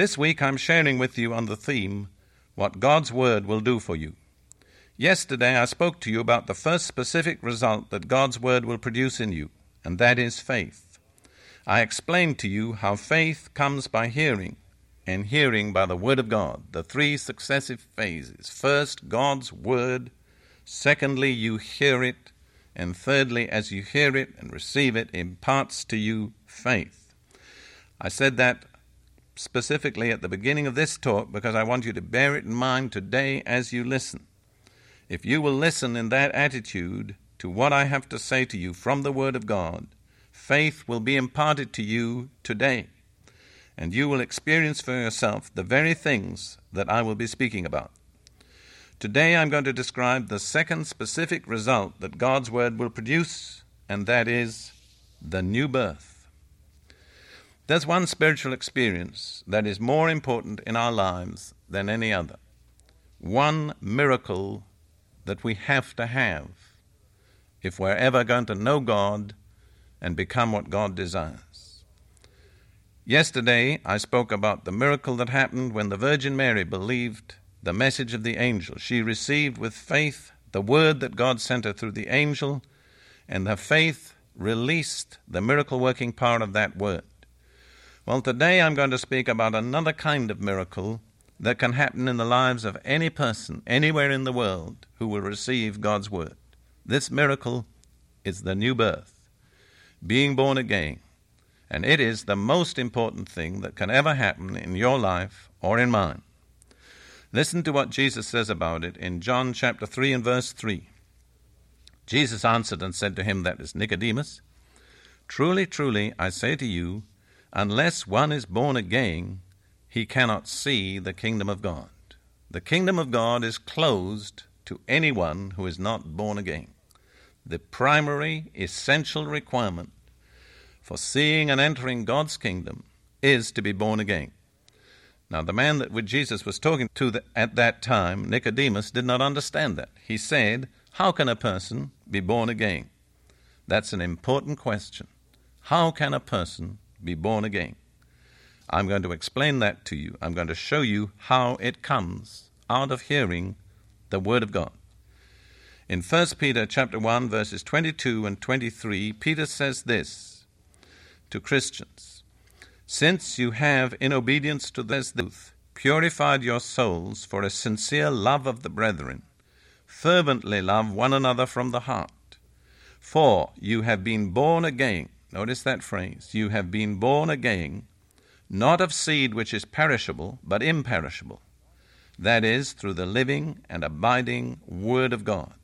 This week I'm sharing with you on the theme, What God's Word Will Do for You. Yesterday I spoke to you about the first specific result that God's Word will produce in you, and that is faith. I explained to you how faith comes by hearing, and hearing by the Word of God, the three successive phases. First, God's Word. Secondly, you hear it. And thirdly, as you hear it and receive it, imparts to you faith. I said that specifically at the beginning of this talk because I want you to bear it in mind today as you listen. If you will listen in that attitude to what I have to say to you from the Word of God, faith will be imparted to you today, and you will experience for yourself the very things that I will be speaking about. Today I'm going to describe the second specific result that God's Word will produce, and that is the new birth. There's one spiritual experience that is more important in our lives than any other. One miracle that we have to have if we're ever going to know God and become what God desires. Yesterday, I spoke about the miracle that happened when the Virgin Mary believed the message of the angel. She received with faith the word that God sent her through the angel, and her faith released the miracle working power of that word. Well, today I'm going to speak about another kind of miracle that can happen in the lives of any person anywhere in the world who will receive God's Word. This miracle is the new birth, being born again, and it is the most important thing that can ever happen in your life or in mine. Listen to what Jesus says about it in John chapter 3 and verse 3. Jesus answered and said to him, that is Nicodemus, Truly, truly, I say to you, Unless one is born again, he cannot see the kingdom of God. The kingdom of God is closed to anyone who is not born again. The primary, essential requirement for seeing and entering God's kingdom is to be born again. Now, the man that with Jesus was talking to at that time, Nicodemus, did not understand that. He said, How can a person be born again? That's an important question. How can a person be born again. I'm going to explain that to you. I'm going to show you how it comes out of hearing the word of God. In 1 Peter chapter 1 verses 22 and 23, Peter says this to Christians: Since you have in obedience to this truth purified your souls for a sincere love of the brethren, fervently love one another from the heart. For you have been born again Notice that phrase. You have been born again, not of seed which is perishable, but imperishable. That is, through the living and abiding Word of God.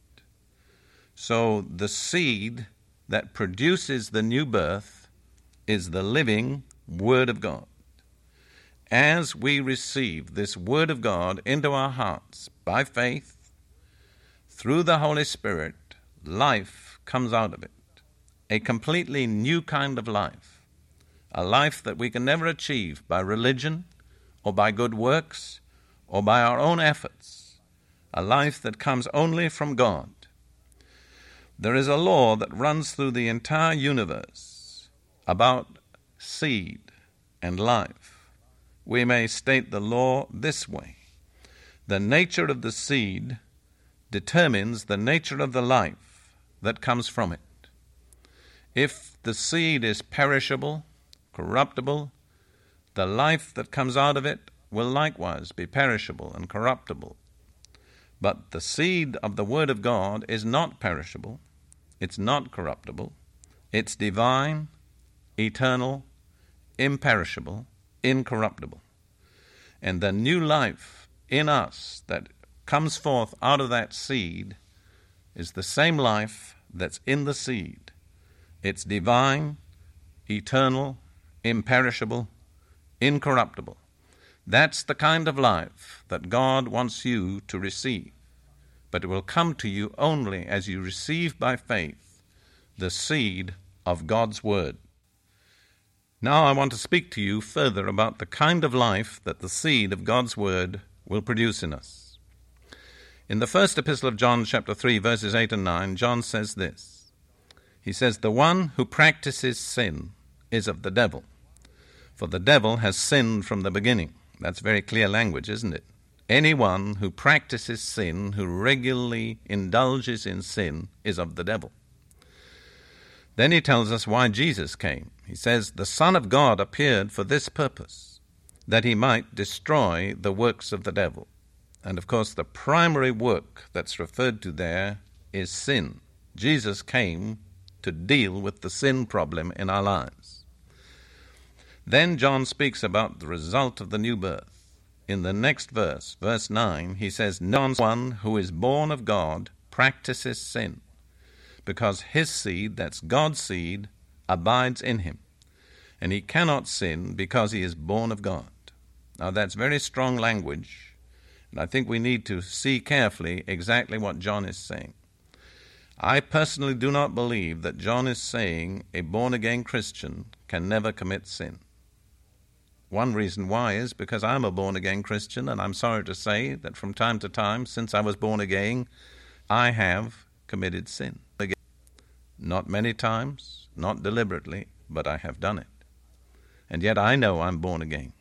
So the seed that produces the new birth is the living Word of God. As we receive this Word of God into our hearts by faith, through the Holy Spirit, life comes out of it a completely new kind of life, a life that we can never achieve by religion or by good works or by our own efforts, a life that comes only from God. There is a law that runs through the entire universe about seed and life. We may state the law this way The nature of the seed determines the nature of the life that comes from it. If the seed is perishable, corruptible, the life that comes out of it will likewise be perishable and corruptible. But the seed of the Word of God is not perishable, it's not corruptible, it's divine, eternal, imperishable, incorruptible. And the new life in us that comes forth out of that seed is the same life that's in the seed. It's divine, eternal, imperishable, incorruptible. That's the kind of life that God wants you to receive. But it will come to you only as you receive by faith the seed of God's Word. Now I want to speak to you further about the kind of life that the seed of God's Word will produce in us. In the first epistle of John, chapter 3, verses 8 and 9, John says this He says, The one who practices sin is of the devil, for the devil has sinned from the beginning. That's very clear language, isn't it? Anyone who practices sin, who regularly indulges in sin, is of the devil. Then he tells us why Jesus came. He says, The Son of God appeared for this purpose, that he might destroy the works of the devil. And of course, the primary work that's referred to there is sin. Jesus came to deal with the sin problem in our lives. Then John speaks about the result of the new birth. In the next verse, verse 9, he says, No one who is born of God practices sin, because his seed, that's God's seed, abides in him. And he cannot sin because he is born of God. Now, that's very strong language, and I think we need to see carefully exactly what John is saying. I personally do not believe that John is saying a born again Christian can never commit sin. One reason why is because I'm a born again Christian, and I'm sorry to say that from time to time, since I was born again, I have committed sin. Not many times, not deliberately, but I have done it. And yet I know I'm born again.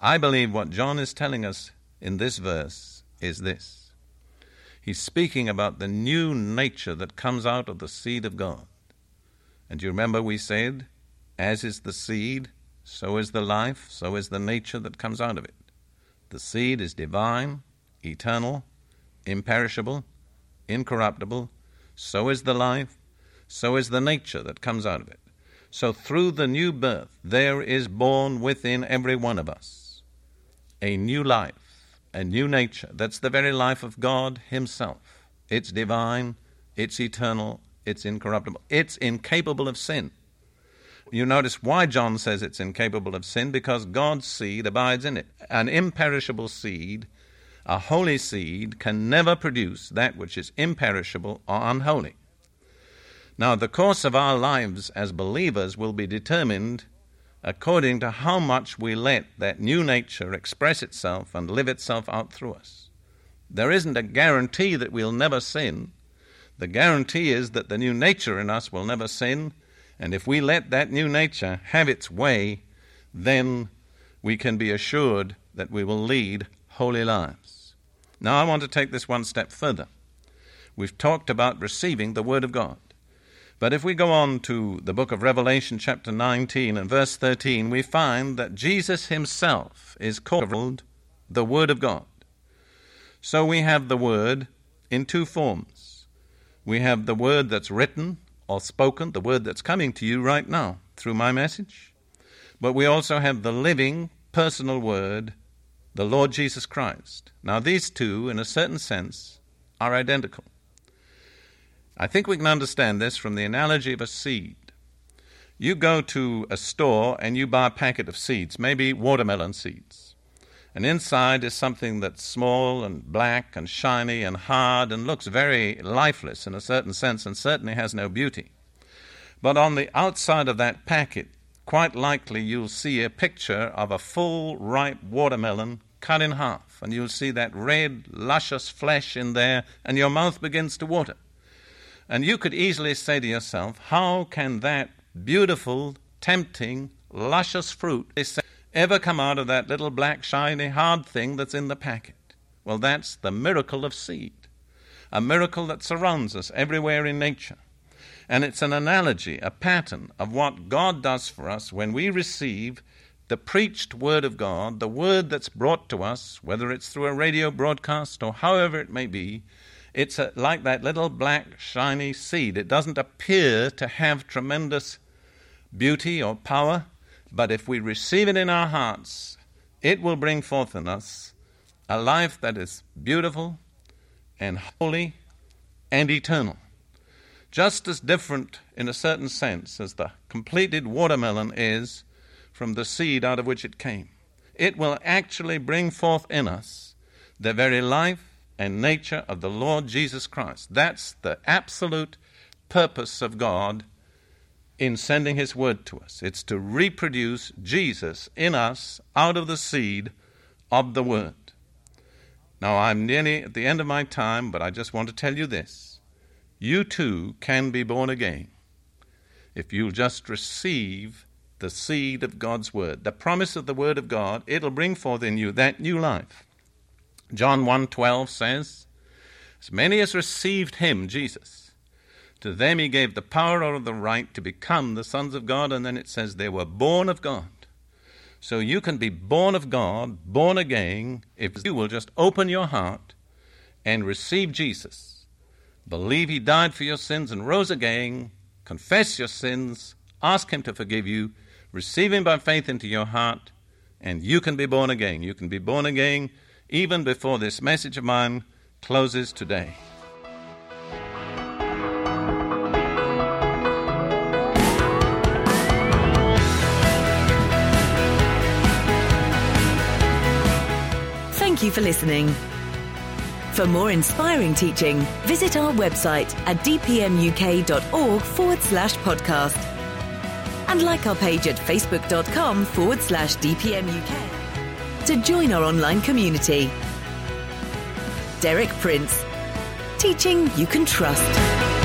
I believe what John is telling us in this verse is this He's speaking about the new nature that comes out of the seed of God. And you remember we said, as is the seed, so is the life, so is the nature that comes out of it. The seed is divine, eternal, imperishable, incorruptible. So is the life, so is the nature that comes out of it. So through the new birth, there is born within every one of us a new life, a new nature. That's the very life of God Himself. It's divine, it's eternal, it's incorruptible, it's incapable of sin. You notice why John says it's incapable of sin because God's seed abides in it. An imperishable seed, a holy seed, can never produce that which is imperishable or unholy. Now, the course of our lives as believers will be determined according to how much we let that new nature express itself and live itself out through us. There isn't a guarantee that we'll never sin. The guarantee is that the new nature in us will never sin and if we let that new nature have its way, then we can be assured that we will lead holy lives. Now, I want to take this one step further. We've talked about receiving the Word of God. But if we go on to the book of Revelation, chapter 19 and verse 13, we find that Jesus himself is called the Word of God. So we have the Word in two forms. We have the Word that's written, or spoken, the word that's coming to you right now through my message. But we also have the living, personal word, the Lord Jesus Christ. Now, these two, in a certain sense, are identical. I think we can understand this from the analogy of a seed. You go to a store and you buy a packet of seeds, maybe watermelon seeds. And inside is something that's small and black and shiny and hard and looks very lifeless in a certain sense and certainly has no beauty. But on the outside of that packet, quite likely you'll see a picture of a full ripe watermelon cut in half, and you'll see that red, luscious flesh in there, and your mouth begins to water. And you could easily say to yourself, How can that beautiful, tempting, luscious fruit ever come out of that little black, shiny, hard thing that's in the packet? Well, that's the miracle of seed, a miracle that surrounds us everywhere in nature. And it's an analogy, a pattern of what God does for us when we receive the preached Word of God, the Word that's brought to us, whether it's through a radio broadcast or however it may be. It's a, like that little black, shiny seed. It doesn't appear to have tremendous beauty or power, but if we receive it in our hearts, it will bring forth in us a life that is beautiful and holy and eternal. just as different in a certain sense as the completed watermelon is from the seed out of which it came. It will actually bring forth in us the very life and nature of the Lord Jesus Christ. That's the absolute purpose of God in sending His Word to us. It's to reproduce Jesus in us out of the seed of the Word. Now, I'm nearly at the end of my time, but I just want to tell you this. You too can be born again if you'll just receive the seed of God's Word, the promise of the Word of God. It'll bring forth in you that new life. John 1:12 says, "As many as received him, Jesus, to them he gave the power or the right to become the sons of God." And then it says they were born of God. So you can be born of God, born again, if you will just open your heart and receive Jesus. Believe he died for your sins and rose again, confess your sins, ask him to forgive you, receive him by faith into your heart, and you can be born again. You can be born again even before this message of mine closes today. Thank you for listening. For more inspiring teaching, visit our website at dpmuk.org forward slash podcast. And like our page at facebook.com forward slash dpmuk to join our online community. Derek Prince, teaching you can trust.